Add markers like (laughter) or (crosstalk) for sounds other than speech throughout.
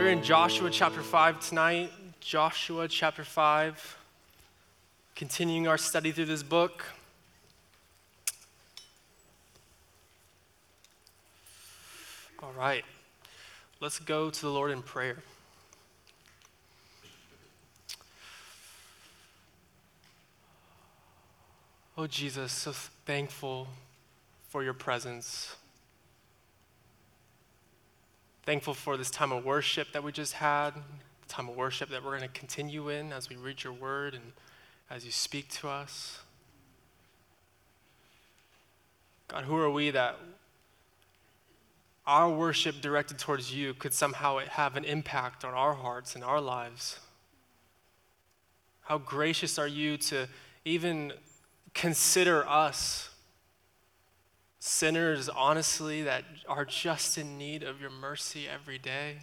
We're in Joshua chapter 5 tonight. Joshua chapter 5. Continuing our study through this book. All right. Let's go to the Lord in prayer. Oh, Jesus, so thankful for your presence. Thankful for this time of worship that we just had, the time of worship that we're going to continue in as we read your word and as you speak to us. God, who are we that our worship directed towards you could somehow have an impact on our hearts and our lives? How gracious are you to even consider us sinners, honestly, that are just in need of your mercy every day.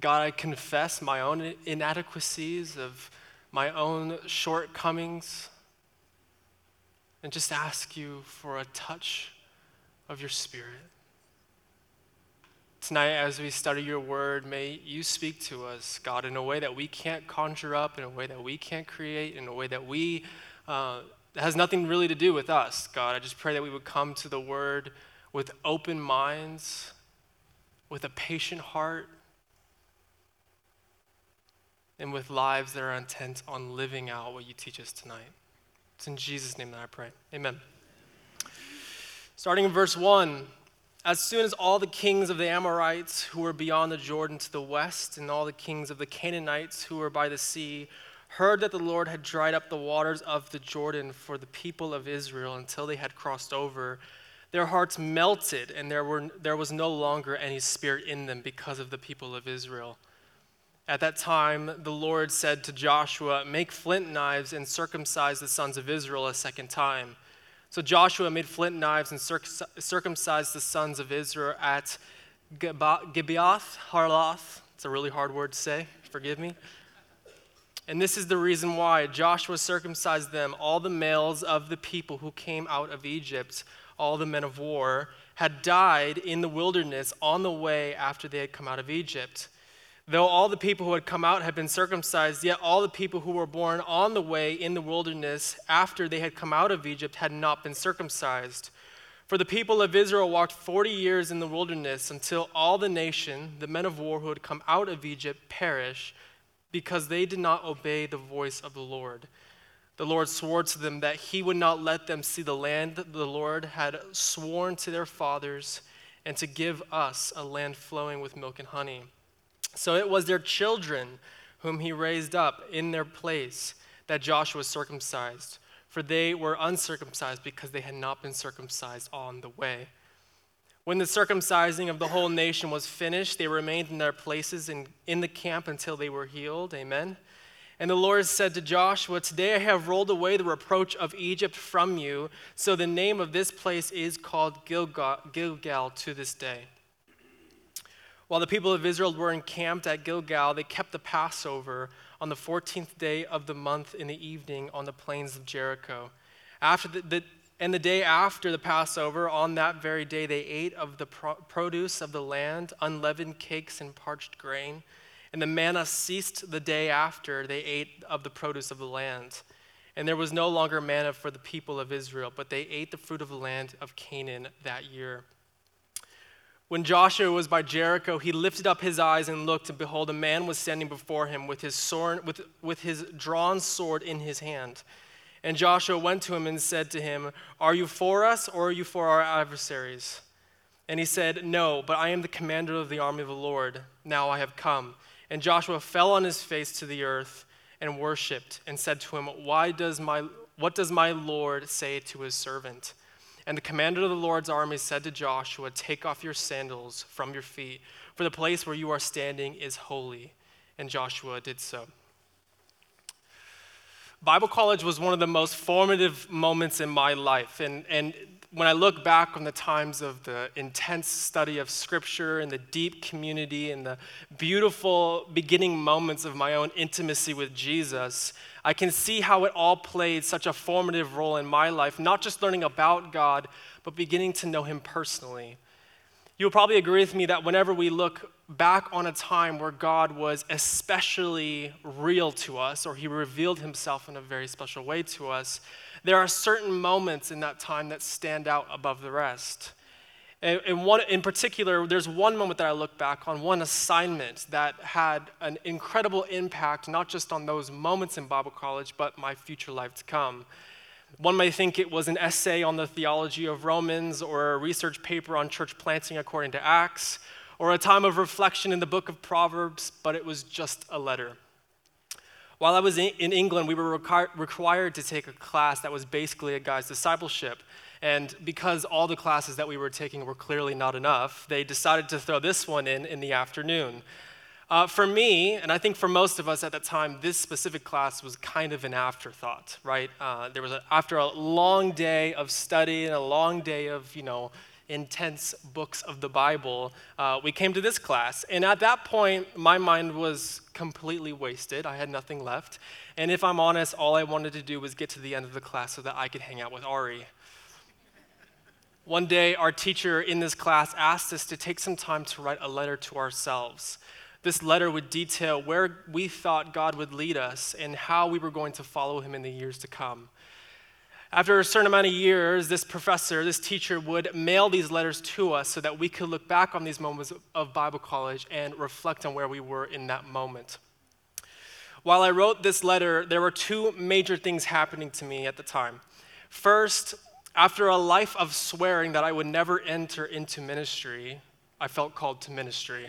God, I confess my own inadequacies, of my own shortcomings, and just ask you for a touch of your Spirit. Tonight, as we study your word, may you speak to us, God, in a way that we can't conjure up, in a way that we can't create, in a way that we uh, that has nothing really to do with us, God. I just pray that we would come to the word with open minds, with a patient heart, and with lives that are intent on living out what you teach us tonight. It's in Jesus' name that I pray. Amen. Starting in verse 1 As soon as all the kings of the Amorites who were beyond the Jordan to the west, and all the kings of the Canaanites who were by the sea, heard that the Lord had dried up the waters of the Jordan for the people of Israel until they had crossed over, their hearts melted, and there, were, there was no longer any spirit in them because of the people of Israel. At that time, the Lord said to Joshua, Make flint knives and circumcise the sons of Israel a second time. So Joshua made flint knives and circumcised the sons of Israel at Gibeath Harloth. It's a really hard word to say, forgive me. And this is the reason why Joshua circumcised them, all the males of the people who came out of Egypt, all the men of war, had died in the wilderness on the way after they had come out of Egypt. Though all the people who had come out had been circumcised, yet all the people who were born on the way in the wilderness after they had come out of Egypt had not been circumcised. For the people of Israel walked 40 years in the wilderness until all the nation, the men of war who had come out of Egypt, perished because they did not obey the voice of the Lord. The Lord swore to them that he would not let them see the land the Lord had sworn to their fathers and to give us a land flowing with milk and honey. So it was their children whom he raised up in their place that Joshua circumcised, for they were uncircumcised because they had not been circumcised on the way. When the circumcising of the whole nation was finished, they remained in their places in, in the camp until they were healed. Amen. And the Lord said to Joshua, Today I have rolled away the reproach of Egypt from you. So the name of this place is called Gilgal, Gilgal to this day. While the people of Israel were encamped at Gilgal, they kept the Passover on the 14th day of the month in the evening on the plains of Jericho. After the, the and the day after the Passover, on that very day, they ate of the produce of the land, unleavened cakes and parched grain. And the manna ceased the day after they ate of the produce of the land. And there was no longer manna for the people of Israel, but they ate the fruit of the land of Canaan that year. When Joshua was by Jericho, he lifted up his eyes and looked, and behold, a man was standing before him with his, sword, with, with his drawn sword in his hand. And Joshua went to him and said to him, Are you for us or are you for our adversaries? And he said, No, but I am the commander of the army of the Lord. Now I have come. And Joshua fell on his face to the earth and worshipped and said to him, Why does my, What does my Lord say to his servant? And the commander of the Lord's army said to Joshua, Take off your sandals from your feet, for the place where you are standing is holy. And Joshua did so. Bible college was one of the most formative moments in my life. And, and when I look back on the times of the intense study of Scripture and the deep community and the beautiful beginning moments of my own intimacy with Jesus, I can see how it all played such a formative role in my life, not just learning about God, but beginning to know Him personally. You'll probably agree with me that whenever we look back on a time where God was especially real to us, or He revealed Himself in a very special way to us, there are certain moments in that time that stand out above the rest. And, one, in particular, there's one moment that I look back on, one assignment that had an incredible impact, not just on those moments in Bible college, but my future life to come. One may think it was an essay on the theology of Romans, or a research paper on church planting according to Acts, or a time of reflection in the book of Proverbs, but it was just a letter. While I was in England, we were required to take a class that was basically a guy's discipleship. And because all the classes that we were taking were clearly not enough, they decided to throw this one in in the afternoon. Uh, for me, and I think for most of us at that time, this specific class was kind of an afterthought, right? Uh, there was a, after a long day of study and a long day of, you know, intense books of the Bible, uh, we came to this class. And at that point, my mind was completely wasted. I had nothing left. And if I'm honest, all I wanted to do was get to the end of the class so that I could hang out with Ari. One day, our teacher in this class asked us to take some time to write a letter to ourselves. This letter would detail where we thought God would lead us and how we were going to follow him in the years to come. After a certain amount of years, this professor, this teacher would mail these letters to us so that we could look back on these moments of Bible college and reflect on where we were in that moment. While I wrote this letter, there were two major things happening to me at the time. First, after a life of swearing that I would never enter into ministry, I felt called to ministry.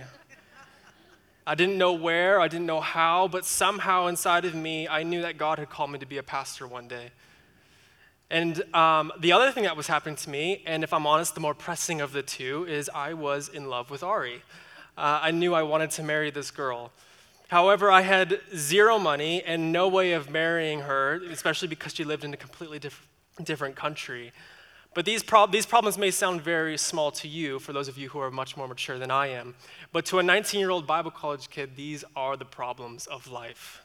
I didn't know where, I didn't know how, but somehow inside of me, I knew that God had called me to be a pastor one day. And um, the other thing that was happening to me, and if I'm honest, the more pressing of the two, is I was in love with Ari. Uh, I knew I wanted to marry this girl. However, I had zero money and no way of marrying her, especially because she lived in a completely different different country. But these, prob- these problems may sound very small to you, for those of you who are much more mature than I am. But to a 19 year old Bible college kid, these are the problems of life.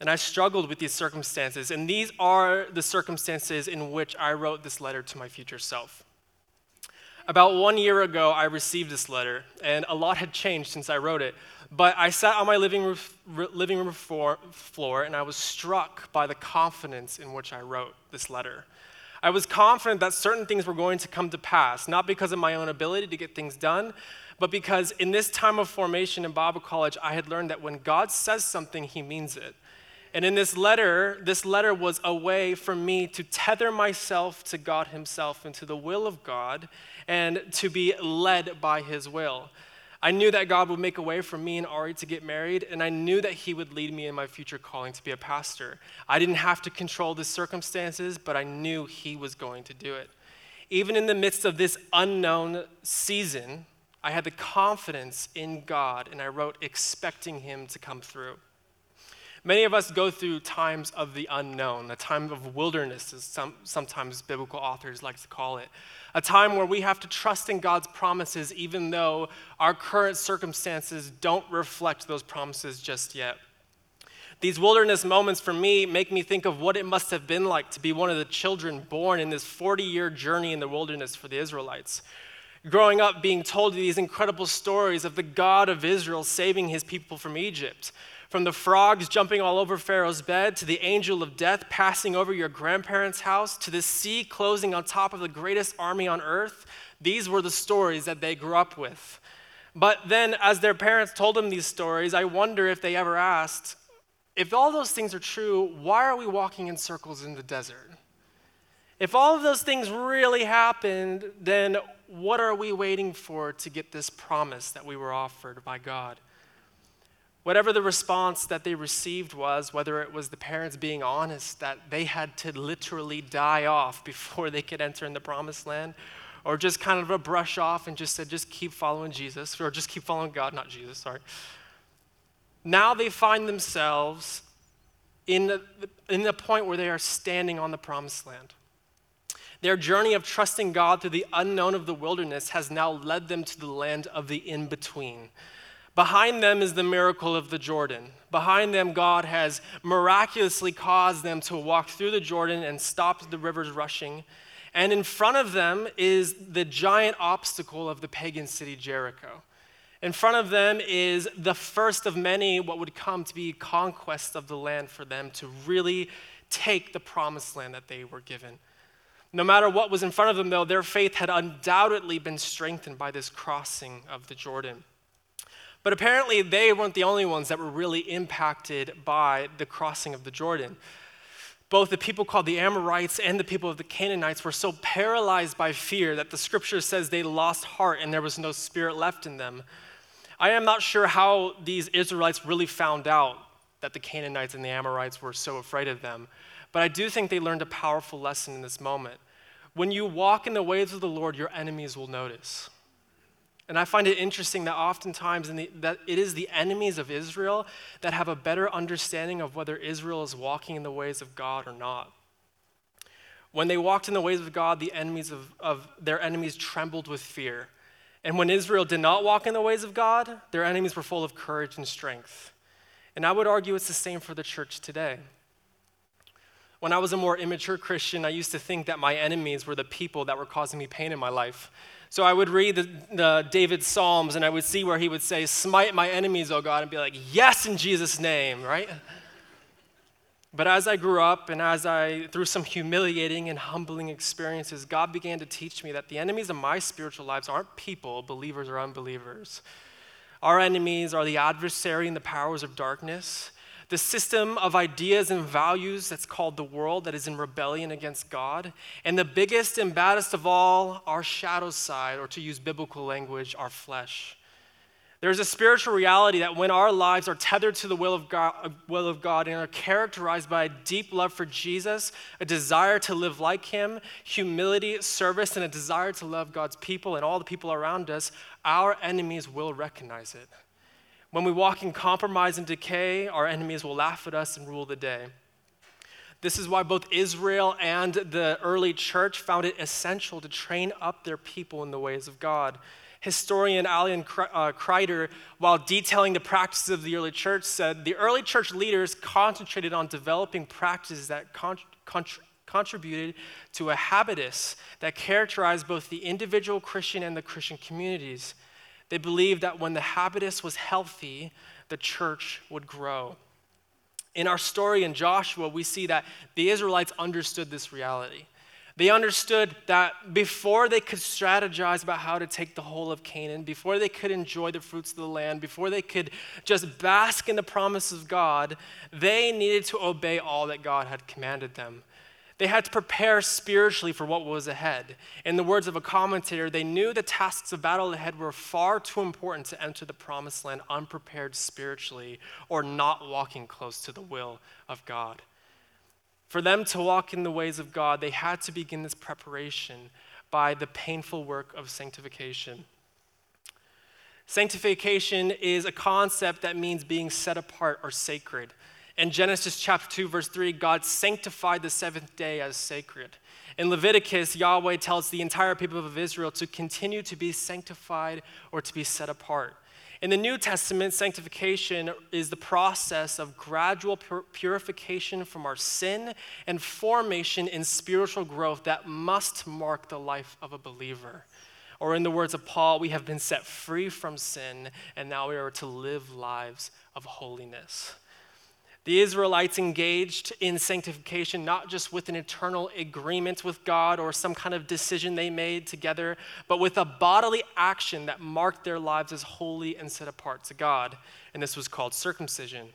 And I struggled with these circumstances, and these are the circumstances in which I wrote this letter to my future self. About one year ago, I received this letter, and a lot had changed since I wrote it. But I sat on my living room, living room floor and I was struck by the confidence in which I wrote this letter. I was confident that certain things were going to come to pass, not because of my own ability to get things done, but because in this time of formation in Bible college, I had learned that when God says something, he means it. And in this letter, this letter was a way for me to tether myself to God Himself and to the will of God and to be led by His will. I knew that God would make a way for me and Ari to get married, and I knew that He would lead me in my future calling to be a pastor. I didn't have to control the circumstances, but I knew He was going to do it. Even in the midst of this unknown season, I had the confidence in God, and I wrote expecting Him to come through. Many of us go through times of the unknown, a time of wilderness, as some, sometimes biblical authors like to call it. A time where we have to trust in God's promises, even though our current circumstances don't reflect those promises just yet. These wilderness moments for me make me think of what it must have been like to be one of the children born in this 40 year journey in the wilderness for the Israelites. Growing up, being told these incredible stories of the God of Israel saving his people from Egypt, from the frogs jumping all over Pharaoh's bed, to the angel of death passing over your grandparents' house, to the sea closing on top of the greatest army on earth, these were the stories that they grew up with. But then, as their parents told them these stories, I wonder if they ever asked, if all those things are true, why are we walking in circles in the desert? If all of those things really happened, then what are we waiting for to get this promise that we were offered by God? Whatever the response that they received was, whether it was the parents being honest that they had to literally die off (laughs) before they could enter in the promised land, or just kind of a brush off and just said, just keep following Jesus, or just keep following God, not Jesus, sorry. Now they find themselves in the, in the point where they are standing on the promised land. Their journey of trusting God through the unknown of the wilderness has now led them to the land of the in between Behind them is the miracle of the Jordan. Behind them, God has miraculously caused them to walk through the Jordan and stop the rivers rushing. And in front of them is the giant obstacle of the pagan city Jericho. In front of them is the first of many, what would come to be conquest of the land for them to really take the promised land that they were given. No matter what was in front of them, though, their faith had undoubtedly been strengthened by this crossing of the Jordan. But apparently, they weren't the only ones that were really impacted by the crossing of the Jordan. Both the people called the Amorites and the people of the Canaanites were so paralyzed by fear that the scripture says they lost heart and there was no spirit left in them. I am not sure how these Israelites really found out that the Canaanites and the Amorites were so afraid of them. But I do think they learned a powerful lesson in this moment. When you walk in the ways of the Lord, your enemies will notice. And I find it interesting that oftentimes the, that it is the enemies of Israel that have a better understanding of whether Israel is walking in the ways of God or not. When they walked in the ways of God, the enemies of, of their enemies trembled with fear. And when Israel did not walk in the ways of God, their enemies were full of courage and strength. And I would argue it's the same for the church today. When I was a more immature Christian, I used to think that my enemies were the people that were causing me pain in my life. So I would read the, the David's Psalms and I would see where he would say, Smite my enemies, O God, and be like, Yes, in Jesus' name, right? But as I grew up and as I, through some humiliating and humbling experiences, God began to teach me that the enemies of my spiritual lives aren't people, believers or unbelievers. Our enemies are the adversary and the powers of darkness the system of ideas and values that's called the world that is in rebellion against God. And the biggest and baddest of all, our shadow side, or to use biblical language, our flesh. There's a spiritual reality that when our lives are tethered to the will of, God, uh, will of God and are characterized by a deep love for Jesus, a desire to live like Him, humility, service, and a desire to love God's people and all the people around us, our enemies will recognize it. When we walk in compromise and decay, our enemies will laugh at us and rule the day. This is why both Israel and the early church found it essential to train up their people in the ways of God. Historian Alan uh, Kreider, while detailing the practices of the early church, said the early church leaders concentrated on developing practices that con- contributed to a habitus that characterized both the individual Christian and the Christian communities. They believed that when the habitus was healthy, the church would grow. In our story in Joshua, we see that the Israelites understood this reality. They understood that before they could strategize about how to take the whole of Canaan, before they could enjoy the fruits of the land, before they could just bask in the promises of God, they needed to obey all that God had commanded them. They had to prepare spiritually for what was ahead. In the words of a commentator, they knew the tasks of battle ahead were far too important to enter the promised land unprepared spiritually or not walking close to the will of God. For them to walk in the ways of God, they had to begin this preparation by the painful work of sanctification. Sanctification is a concept that means being set apart or sacred. In Genesis chapter 2, verse 3, God sanctified the seventh day as sacred. In Leviticus, Yahweh tells the entire people of Israel to continue to be sanctified or to be set apart. In the New Testament, sanctification is the process of gradual pur- purification from our sin and formation in spiritual growth that must mark the life of a believer. Or, in the words of Paul, we have been set free from sin and now we are to live lives of holiness. The Israelites engaged in sanctification not just with an eternal agreement with God or some kind of decision they made together, but with a bodily action that marked their lives as holy and set apart to God. And this was called circumcision.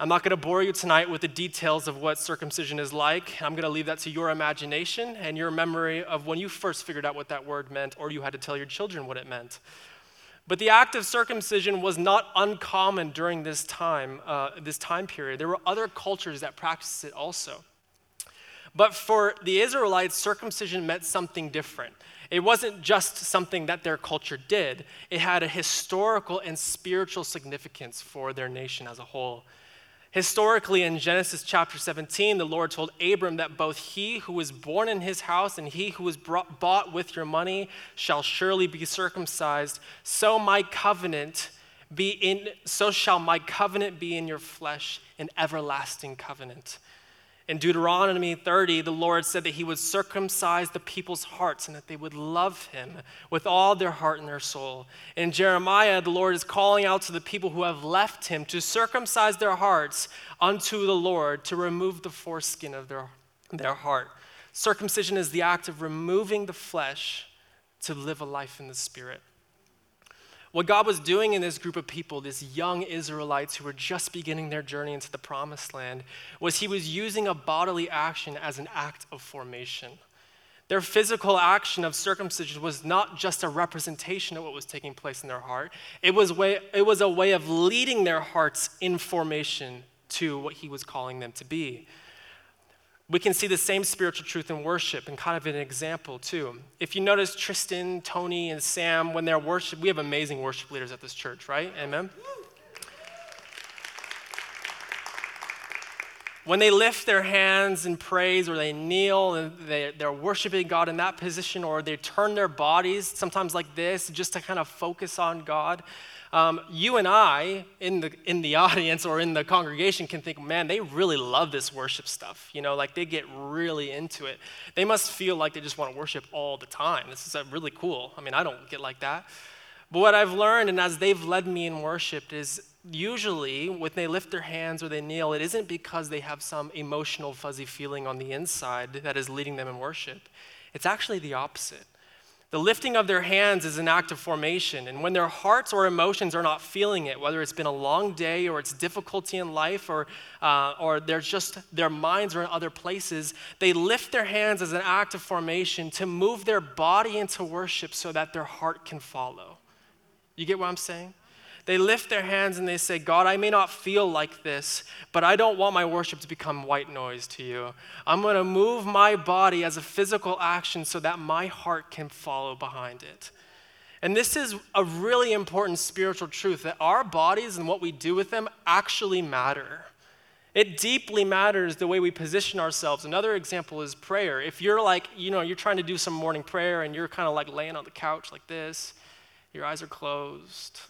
I'm not going to bore you tonight with the details of what circumcision is like. I'm going to leave that to your imagination and your memory of when you first figured out what that word meant or you had to tell your children what it meant. But the act of circumcision was not uncommon during this time, uh, this time period. There were other cultures that practiced it also. But for the Israelites, circumcision meant something different. It wasn't just something that their culture did, it had a historical and spiritual significance for their nation as a whole. Historically, in Genesis chapter 17, the Lord told Abram that both he who was born in his house and he who was brought, bought with your money shall surely be circumcised. So my covenant be in, so shall my covenant be in your flesh, an everlasting covenant. In Deuteronomy 30, the Lord said that He would circumcise the people's hearts and that they would love Him with all their heart and their soul. In Jeremiah, the Lord is calling out to the people who have left Him to circumcise their hearts unto the Lord, to remove the foreskin of their, their heart. Circumcision is the act of removing the flesh to live a life in the Spirit. What God was doing in this group of people, these young Israelites who were just beginning their journey into the promised land, was He was using a bodily action as an act of formation. Their physical action of circumcision was not just a representation of what was taking place in their heart, it was, way, it was a way of leading their hearts in formation to what He was calling them to be we can see the same spiritual truth in worship and kind of an example too. If you notice Tristan, Tony, and Sam, when they're worship, we have amazing worship leaders at this church, right? Amen? When they lift their hands in praise or they kneel and they, they're worshiping God in that position or they turn their bodies, sometimes like this, just to kind of focus on God, um, you and I in the, in the (laughs) audience or in the congregation can think, man, they really love this worship stuff. You know, like they get really into it. They must feel like they just want to worship all the time. This is really cool. I mean, I don't get like that. But what I've learned, and as they've led me in worship, is usually when they lift their hands or they kneel, it isn't because they have some emotional, fuzzy feeling on the inside that is leading them in worship. It's actually the opposite. The lifting of their hands is an act of formation. And when their hearts or emotions are not feeling it, whether it's been a long day or it's difficulty in life or, uh, or there's just their minds are in other places, they lift their hands as an act of formation to move their body into worship so that their heart can follow. You get what I'm saying? They lift their hands and they say, God, I may not feel like this, but I don't want my worship to become white noise to you. I'm going to move my body as a physical action so that my heart can follow behind it. And this is a really important spiritual truth that our bodies and what we do with them actually matter. It deeply matters the way we position ourselves. Another example is prayer. If you're like, you know, you're trying to do some morning prayer and you're kind of like laying on the couch like this, your eyes are closed,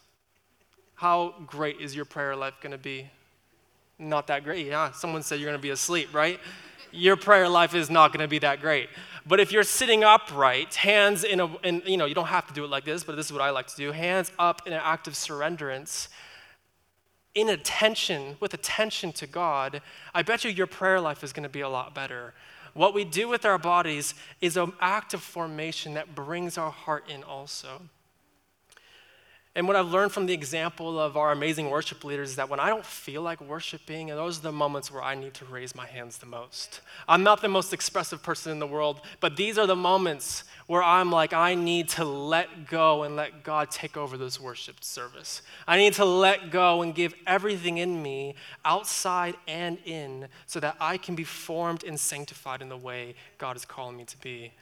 how great is your prayer life going to be? Not that great. Yeah, someone said you're going to be asleep, right? Your prayer life is not going to be that great. But if you're sitting upright, hands in a, in, you know, you don't have to do it like this, but this is what I like to do hands up in an act of surrenderance, in attention, with attention to God, I bet you your prayer life is going to be a lot better. What we do with our bodies is an act of formation that brings our heart in also. And what I've learned from the example of our amazing worship leaders is that when I don't feel like worshiping, those are the moments where I need to raise my hands the most. I'm not the most expressive person in the world, but these are the moments where I'm like, I need to let go and let God take over this worship service. I need to let go and give everything in me, outside and in, so that I can be formed and sanctified in the way God is calling me to be.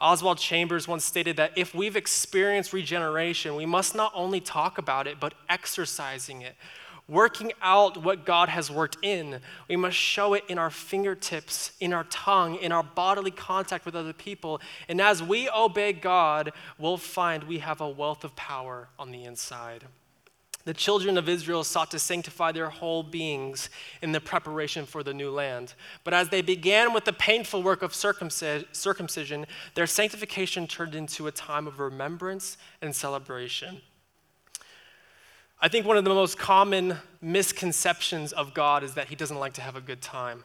Oswald Chambers once stated that if we've experienced regeneration, we must not only talk about it, but exercising it. Working out what God has worked in, we must show it in our fingertips, in our tongue, in our bodily contact with other people. And as we obey God, we'll find we have a wealth of power on the inside. The children of Israel sought to sanctify their whole beings in the preparation for the new land. But as they began with the painful work of circumcision, their sanctification turned into a time of remembrance and celebration. I think one of the most common misconceptions of God is that he doesn't like to have a good time.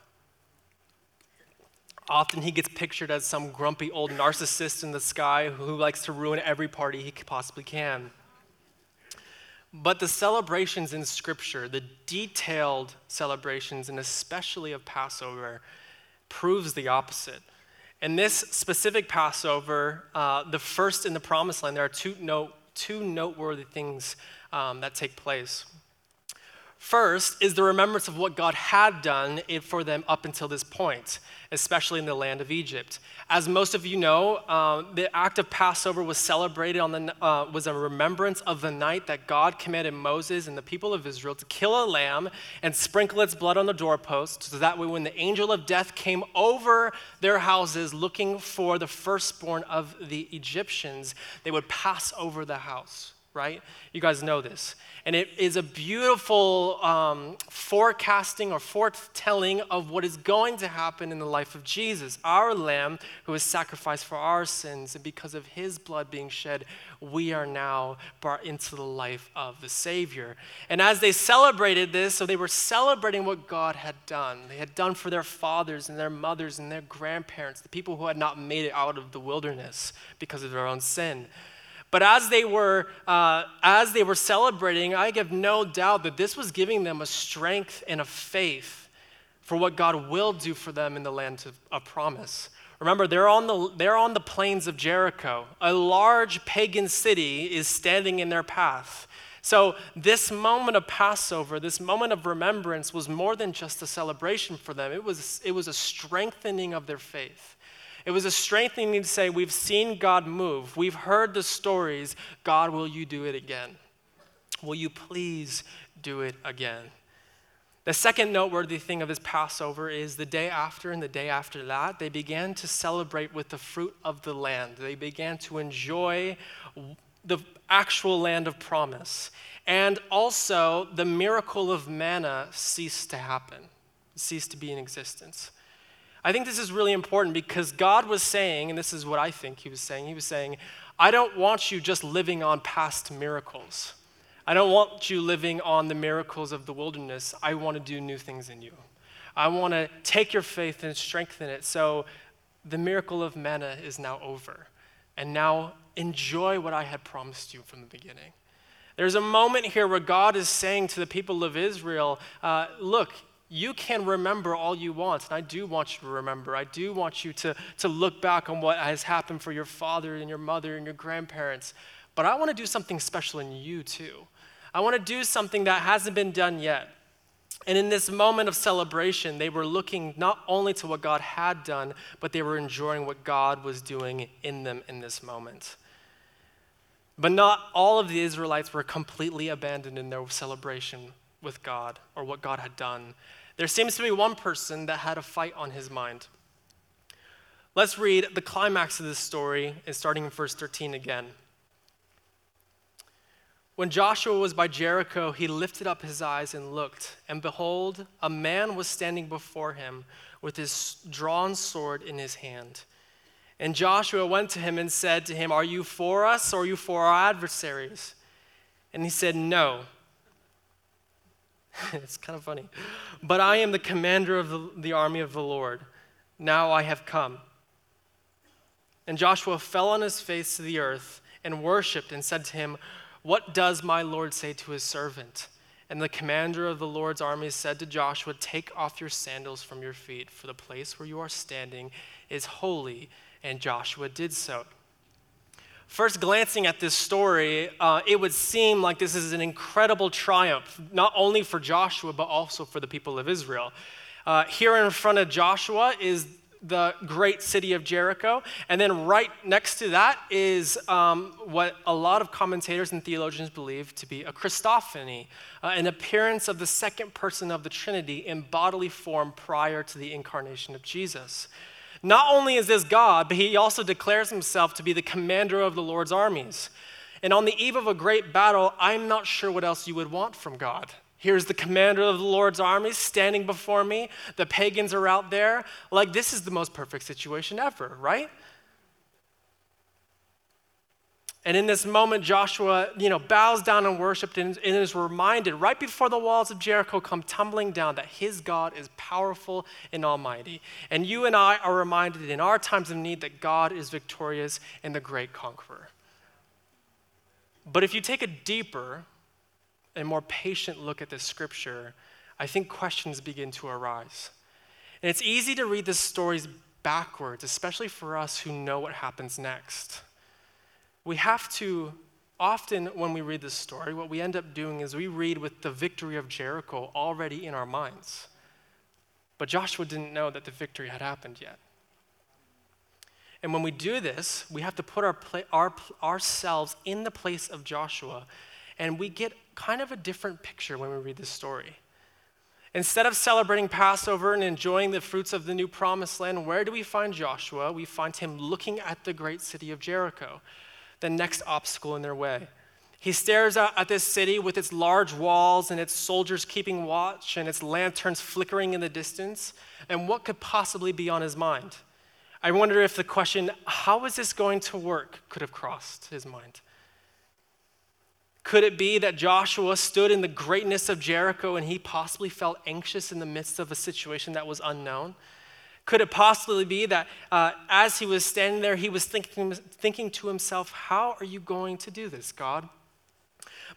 Often he gets pictured as some grumpy old narcissist in the sky who likes to ruin every party he possibly can. But the celebrations in Scripture, the detailed celebrations, and especially of Passover, proves the opposite. In this specific Passover, uh, the first in the Promised Land, there are two, note, two noteworthy things um, that take place. First is the remembrance of what God had done for them up until this point, especially in the land of Egypt. As most of you know, uh, the act of Passover was celebrated on the uh, was a remembrance of the night that God commanded Moses and the people of Israel to kill a lamb and sprinkle its blood on the doorpost, so that way when the angel of death came over their houses looking for the firstborn of the Egyptians, they would pass over the house right? You guys know this. And it is a beautiful um, forecasting or foretelling of what is going to happen in the life of Jesus, our Lamb who was sacrificed for our sins. And because of his blood being shed, we are now brought into the life of the Savior. And as they celebrated this, so they were celebrating what God had done. They had done for their fathers and their mothers and their grandparents, the people who had not made it out of the wilderness because of their own sin. But as they were, uh, as they were celebrating, I have no doubt that this was giving them a strength and a faith for what God will do for them in the land of, of promise. Remember, they're on, the, they're on the plains of Jericho. A large pagan city is standing in their path. So, this moment of Passover, this moment of remembrance, was more than just a celebration for them. It was, it was a strengthening of their faith. It was a strengthening to say, We've seen God move. We've heard the stories. God, will you do it again? Will you please do it again? The second noteworthy thing of this Passover is the day after and the day after that, they began to celebrate with the fruit of the land. They began to enjoy the actual land of promise. And also, the miracle of manna ceased to happen, ceased to be in existence. I think this is really important because God was saying, and this is what I think He was saying, He was saying, I don't want you just living on past miracles. I don't want you living on the miracles of the wilderness. I want to do new things in you. I want to take your faith and strengthen it. So the miracle of manna is now over. And now enjoy what I had promised you from the beginning. There's a moment here where God is saying to the people of Israel, uh, Look, you can remember all you want, and I do want you to remember. I do want you to, to look back on what has happened for your father and your mother and your grandparents. But I want to do something special in you too. I want to do something that hasn't been done yet. And in this moment of celebration, they were looking not only to what God had done, but they were enjoying what God was doing in them in this moment. But not all of the Israelites were completely abandoned in their celebration with God or what God had done. There seems to be one person that had a fight on his mind. Let's read the climax of this story, and starting in verse 13 again. When Joshua was by Jericho, he lifted up his eyes and looked, and behold, a man was standing before him with his drawn sword in his hand. And Joshua went to him and said to him, Are you for us or are you for our adversaries? And he said, No (laughs) it's kind of funny. But I am the commander of the, the army of the Lord. Now I have come. And Joshua fell on his face to the earth and worshiped and said to him, What does my Lord say to his servant? And the commander of the Lord's army said to Joshua, Take off your sandals from your feet, for the place where you are standing is holy. And Joshua did so. First, glancing at this story, uh, it would seem like this is an incredible triumph, not only for Joshua, but also for the people of Israel. Uh, here in front of Joshua is the great city of Jericho. And then right next to that is um, what a lot of commentators and theologians believe to be a Christophany, uh, an appearance of the second person of the Trinity in bodily form prior to the incarnation of Jesus. Not only is this God, but he also declares himself to be the commander of the Lord's armies. And on the eve of a great battle, I'm not sure what else you would want from God. Here's the commander of the Lord's armies standing before me. The pagans are out there. Like, this is the most perfect situation ever, right? And in this moment, Joshua, you know, bows down and worshipped and, and is reminded right before the walls of Jericho come tumbling down that his God is powerful and almighty. And you and I are reminded in our times of need that God is victorious and the great conqueror. But if you take a deeper and more patient look at this scripture, I think questions begin to arise. And it's easy to read the stories backwards, especially for us who know what happens next we have to, often when we read this story, what we end up doing is we read with the victory of Jericho already in our minds. But Joshua didn't know that the victory had happened yet. And when we do this, we have to put our, our, ourselves in the place of Joshua, and we get kind of a different picture when we read this story. Instead of celebrating Passover and enjoying the fruits of the new promised land, where do we find Joshua? We find him looking at the great city of Jericho the next obstacle in their way. He stares out at this city with its large walls and its soldiers keeping watch and its lanterns flickering in the distance. And what could possibly be on his mind? I wonder if the question, how is this going to work, could have crossed his mind. Could it be that Joshua stood in the greatness of Jericho and he possibly felt anxious in the midst of a situation that was unknown? Could it possibly be that uh, as he was standing there, he was thinking, thinking to himself, How are you going to do this, God?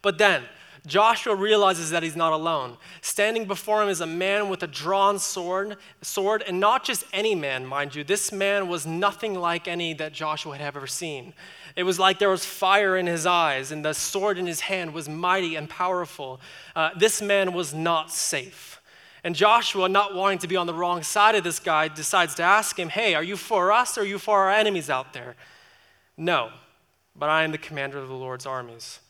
But then, Joshua realizes that he's not alone. Standing before him is a man with a drawn sword, sword, and not just any man, mind you. This man was nothing like any that Joshua had ever seen. It was like there was fire in his eyes, and the sword in his hand was mighty and powerful. Uh, this man was not safe. And Joshua, not wanting to be on the wrong side of this guy, decides to ask him, Hey, are you for us or are you for our enemies out there? No, but I am the commander of the Lord's armies.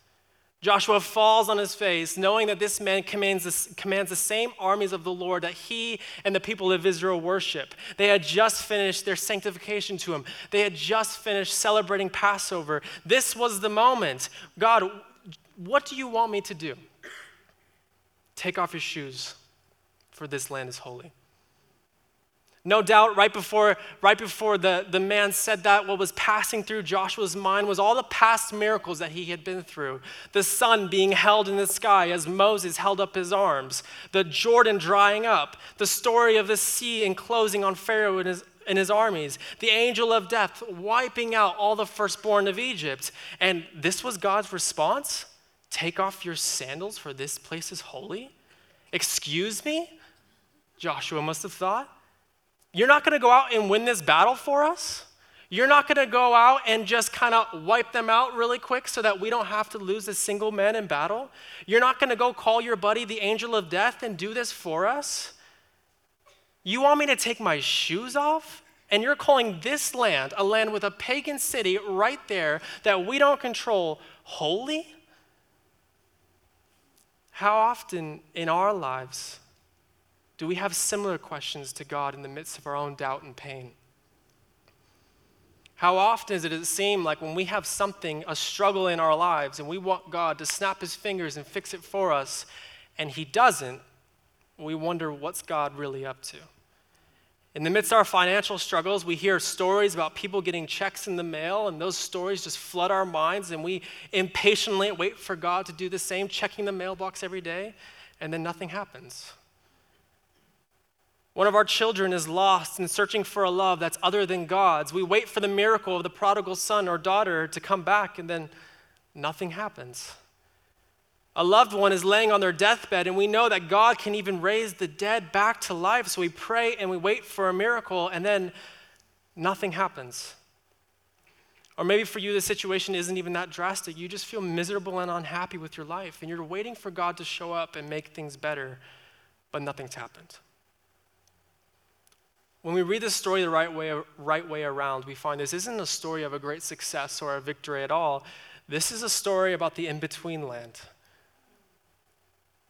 Joshua falls on his face, knowing that this man commands the, commands the same armies of the Lord that he and the people of Israel worship. They had just finished their sanctification to him, they had just finished celebrating Passover. This was the moment. God, what do you want me to do? Take off your shoes, for this land is holy. No doubt, right before, right before the, the man said that, what was passing through Joshua's mind was all the past miracles that he had been through. The sun being held in the sky as Moses held up his arms, the Jordan drying up, the story of the sea enclosing on Pharaoh and his, and his armies, the angel of death wiping out all the firstborn of Egypt. And this was God's response Take off your sandals, for this place is holy? Excuse me? Joshua must have thought. You're not going to go out and win this battle for us? You're not going to go out and just kind of wipe them out really quick so that we don't have to lose a single man in battle? You're not going to go call your buddy the angel of death and do this for us? You want me to take my shoes off? And you're calling this land, a land with a pagan city right there that we don't control, holy? How often in our lives do we have similar questions to God in the midst of our own doubt and pain? How often does it seem like when we have something, a struggle in our lives, and we want God to snap his fingers and fix it for us, and he doesn't, we wonder what's God really up to? In the midst of our financial struggles, we hear stories about people getting checks in the mail, and those stories just flood our minds, and we impatiently wait for God to do the same, checking the mailbox every day, and then nothing happens. One of our children is lost and searching for a love that's other than God's. We wait for the miracle of the prodigal son or daughter to come back, and then nothing happens. A loved one is laying on their deathbed, and we know that God can even raise the dead back to life. So we pray and we wait for a miracle, and then nothing happens. Or maybe for you, the situation isn't even that drastic. You just feel miserable and unhappy with your life, and you're waiting for God to show up and make things better, but nothing's happened. When we read this story the right way, right way around, we find this isn't a story of a great success or a victory at all. This is a story about the in between land.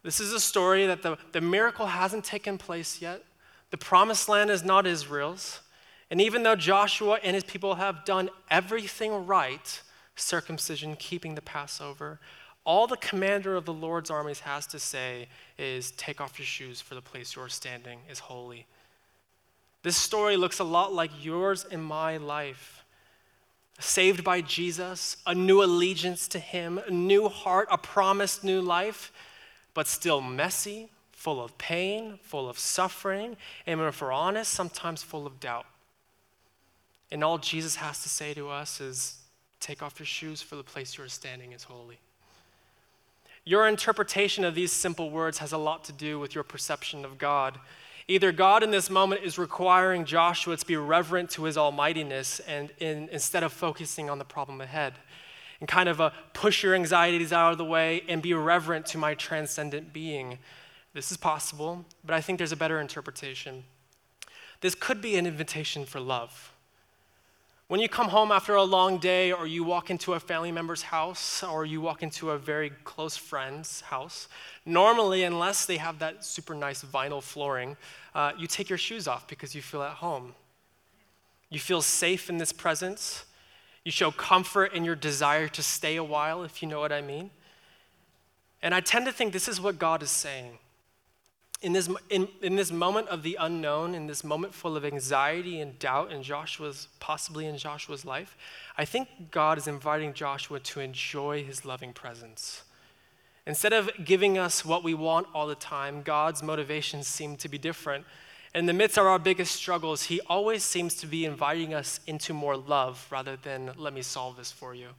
This is a story that the, the miracle hasn't taken place yet. The promised land is not Israel's. And even though Joshua and his people have done everything right circumcision, keeping the Passover all the commander of the Lord's armies has to say is take off your shoes, for the place you are standing is holy. This story looks a lot like yours and my life. Saved by Jesus, a new allegiance to Him, a new heart, a promised new life, but still messy, full of pain, full of suffering, and if we're honest, sometimes full of doubt. And all Jesus has to say to us is take off your shoes, for the place you are standing is holy. Your interpretation of these simple words has a lot to do with your perception of God. Either God in this moment is requiring Joshua to be reverent to his almightiness and in, instead of focusing on the problem ahead, and kind of a push your anxieties out of the way and be reverent to my transcendent being. This is possible, but I think there's a better interpretation. This could be an invitation for love. When you come home after a long day, or you walk into a family member's house, or you walk into a very close friend's house, normally, unless they have that super nice vinyl flooring, uh, you take your shoes off because you feel at home. You feel safe in this presence. You show comfort in your desire to stay a while, if you know what I mean. And I tend to think this is what God is saying. In this, in, in this moment of the unknown, in this moment full of anxiety and doubt in Joshua's, possibly in Joshua's life, I think God is inviting Joshua to enjoy his loving presence. Instead of giving us what we want all the time, God's motivations seem to be different. In the midst of our biggest struggles, He always seems to be inviting us into more love rather than, let me solve this for you.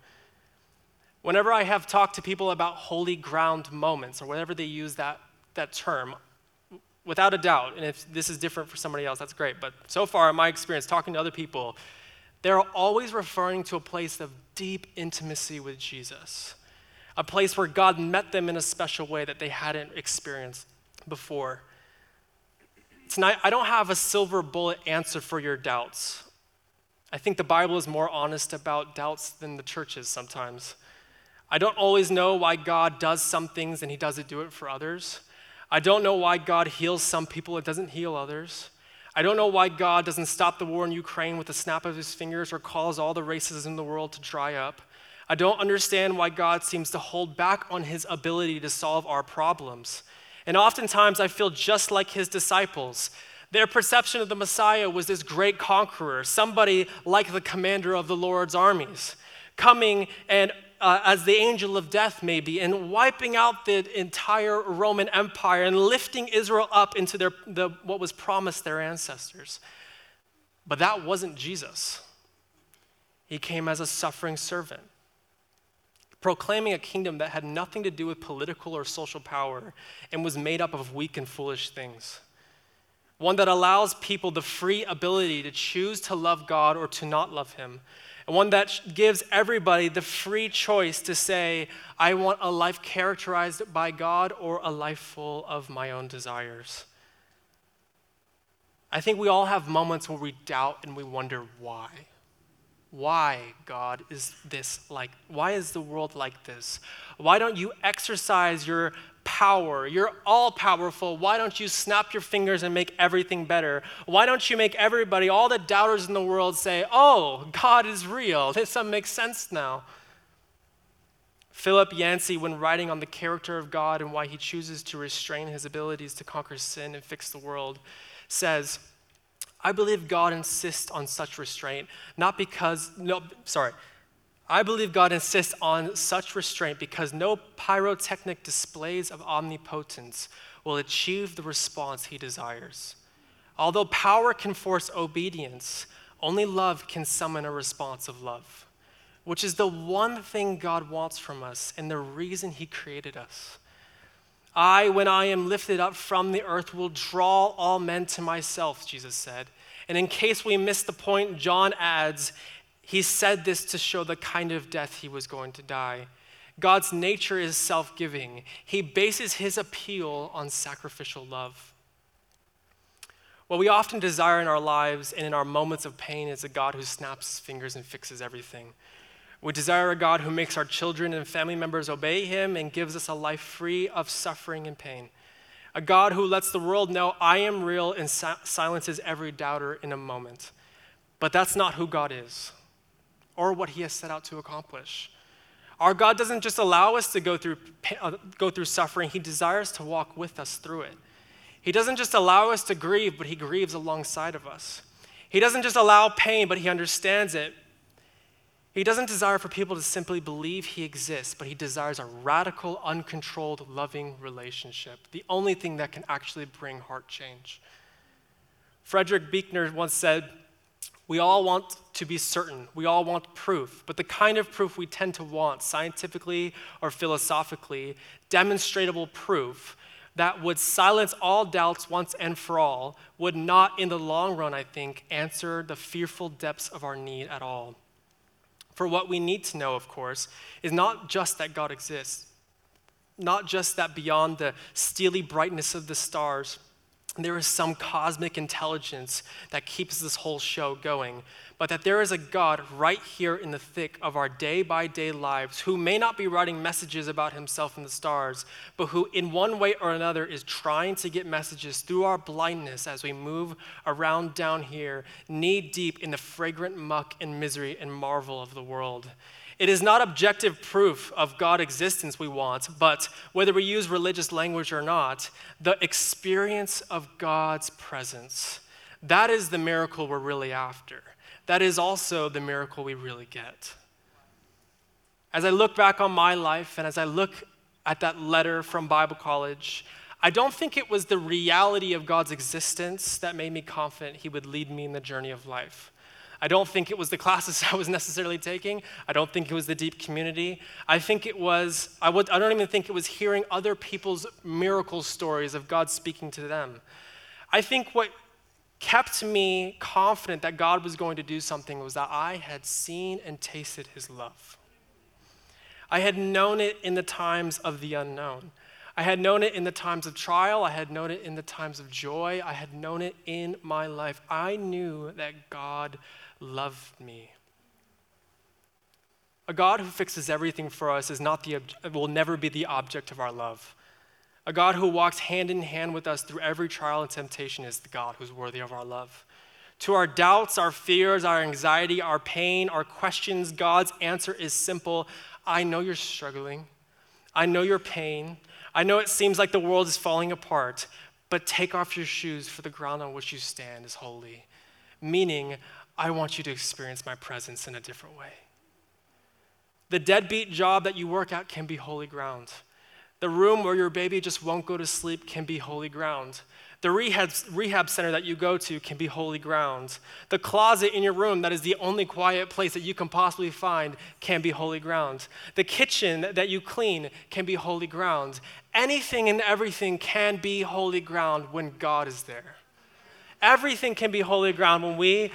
Whenever I have talked to people about holy ground moments, or whatever they use that, that term, without a doubt, and if this is different for somebody else, that's great. But so far, in my experience, talking to other people, they're always referring to a place of deep intimacy with Jesus a place where God met them in a special way that they hadn't experienced before. Tonight, I don't have a silver bullet answer for your doubts. I think the Bible is more honest about doubts than the church is sometimes. I don't always know why God does some things and he doesn't do it for others. I don't know why God heals some people and doesn't heal others. I don't know why God doesn't stop the war in Ukraine with a snap of his fingers or cause all the races in the world to dry up. I don't understand why God seems to hold back on his ability to solve our problems. And oftentimes I feel just like his disciples. Their perception of the Messiah was this great conqueror, somebody like the commander of the Lord's armies, coming and uh, as the angel of death, maybe, and wiping out the entire Roman Empire and lifting Israel up into their, the, what was promised their ancestors. But that wasn't Jesus. He came as a suffering servant proclaiming a kingdom that had nothing to do with political or social power and was made up of weak and foolish things. One that allows people the free ability to choose to love God or to not love Him. And one that gives everybody the free choice to say, I want a life characterized by God or a life full of my own desires. I think we all have moments where we doubt and we wonder why. Why, God, is this like? Why is the world like this? Why don't you exercise your power? You're all powerful. Why don't you snap your fingers and make everything better? Why don't you make everybody, all the doubters in the world, say, Oh, God is real? (laughs) This makes sense now. Philip Yancey, when writing on the character of God and why he chooses to restrain his abilities to conquer sin and fix the world, says, I believe God insists on such restraint, not because, no, sorry. I believe God insists on such restraint because no pyrotechnic displays of omnipotence will achieve the response he desires. Although power can force obedience, only love can summon a response of love, which is the one thing God wants from us and the reason he created us. I, when I am lifted up from the earth, will draw all men to myself, Jesus said. And in case we miss the point, John adds, he said this to show the kind of death he was going to die. God's nature is self giving, he bases his appeal on sacrificial love. What we often desire in our lives and in our moments of pain is a God who snaps his fingers and fixes everything. We desire a God who makes our children and family members obey him and gives us a life free of suffering and pain. A God who lets the world know I am real and si- silences every doubter in a moment. But that's not who God is or what he has set out to accomplish. Our God doesn't just allow us to go through, uh, go through suffering, he desires to walk with us through it. He doesn't just allow us to grieve, but he grieves alongside of us. He doesn't just allow pain, but he understands it he doesn't desire for people to simply believe he exists, but he desires a radical, uncontrolled, loving relationship, the only thing that can actually bring heart change. Frederick Buechner once said, We all want to be certain, we all want proof, but the kind of proof we tend to want, scientifically or philosophically, demonstrable proof that would silence all doubts once and for all, would not, in the long run, I think, answer the fearful depths of our need at all. For what we need to know, of course, is not just that God exists, not just that beyond the steely brightness of the stars, there is some cosmic intelligence that keeps this whole show going, but that there is a God right here in the thick of our day by day lives who may not be writing messages about himself in the stars, but who, in one way or another, is trying to get messages through our blindness as we move around down here, knee deep in the fragrant muck and misery and marvel of the world. It is not objective proof of God existence we want, but whether we use religious language or not, the experience of God's presence. That is the miracle we're really after. That is also the miracle we really get. As I look back on my life and as I look at that letter from Bible college, I don't think it was the reality of God's existence that made me confident He would lead me in the journey of life. I don't think it was the classes (laughs) I was necessarily taking. I don't think it was the deep community. I think it was, I, would, I don't even think it was hearing other people's miracle stories of God speaking to them. I think what kept me confident that God was going to do something was that I had seen and tasted his love. I had known it in the times of the unknown. I had known it in the times of trial. I had known it in the times of joy. I had known it in my life. I knew that God loved me. A God who fixes everything for us is not the, will never be the object of our love. A God who walks hand in hand with us through every trial and temptation is the God who's worthy of our love. To our doubts, our fears, our anxiety, our pain, our questions, God's answer is simple I know you're struggling. I know your pain. I know it seems like the world is falling apart, but take off your shoes, for the ground on which you stand is holy. Meaning, I want you to experience my presence in a different way. The deadbeat job that you work at can be holy ground. The room where your baby just won't go to sleep can be holy ground. The rehab, rehab center that you go to can be holy ground. The closet in your room that is the only quiet place that you can possibly find can be holy ground. The kitchen that you clean can be holy ground. Anything and everything can be holy ground when God is there. Everything can be holy ground when we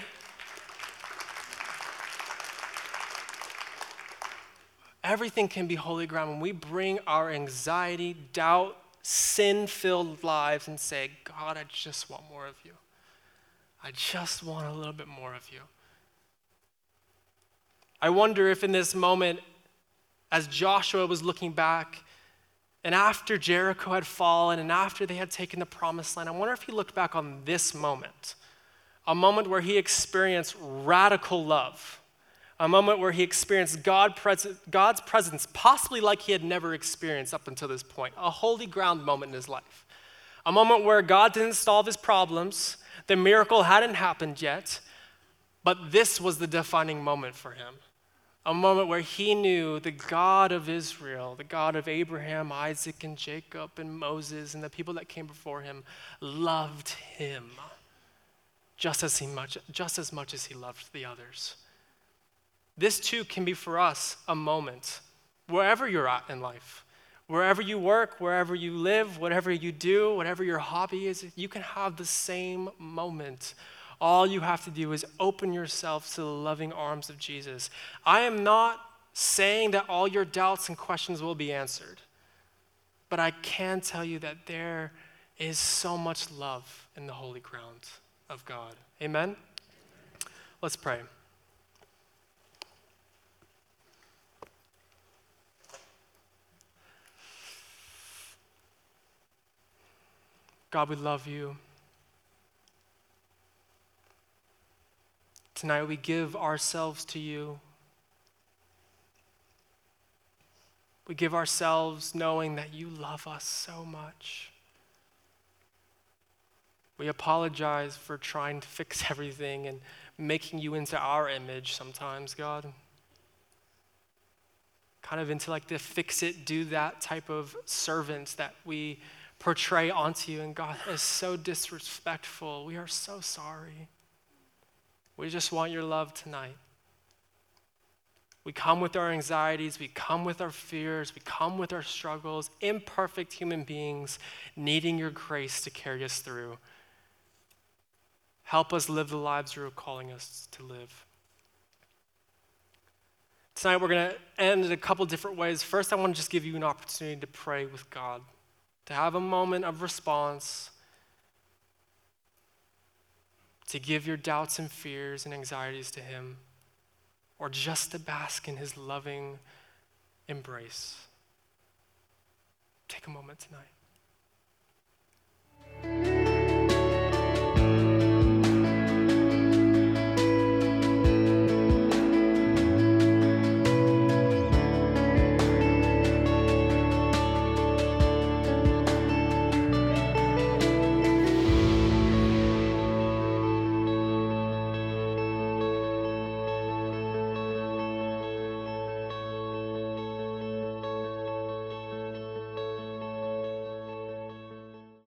Everything can be holy ground when we bring our anxiety, doubt, sin filled lives and say, God, I just want more of you. I just want a little bit more of you. I wonder if in this moment, as Joshua was looking back, and after Jericho had fallen, and after they had taken the promised land, I wonder if he looked back on this moment, a moment where he experienced radical love a moment where he experienced God pres- God's presence, possibly like he had never experienced up until this point, a holy ground moment in his life. A moment where God didn't solve his problems, the miracle hadn't happened yet, but this was the defining moment for him. A moment where he knew the God of Israel, the God of Abraham, Isaac, and Jacob, and Moses, and the people that came before him, loved him just as, he much, just as much as he loved the others. This too can be for us a moment, wherever you're at in life. Wherever you work, wherever you live, whatever you do, whatever your hobby is, you can have the same moment. All you have to do is open yourself to the loving arms of Jesus. I am not saying that all your doubts and questions will be answered, but I can tell you that there is so much love in the holy ground of God. Amen? Let's pray. God, we love you. Tonight we give ourselves to you. We give ourselves knowing that you love us so much. We apologize for trying to (laughs) fix everything and making you into our image sometimes, God. Kind of into like the fix it, do that type of servants that we portray onto you. And God, is so disrespectful. We are so sorry. We just want your love tonight. We come with our anxieties, we come with our fears, we come with our struggles, imperfect human beings needing your grace to carry us through. Help us live the lives you're calling us to live. Tonight, we're going to end in a couple different ways. First, I want to just give you an opportunity to pray with God to have a moment of response, to give your doubts and fears and anxieties to Him, or just to bask in His loving embrace. Take a moment tonight.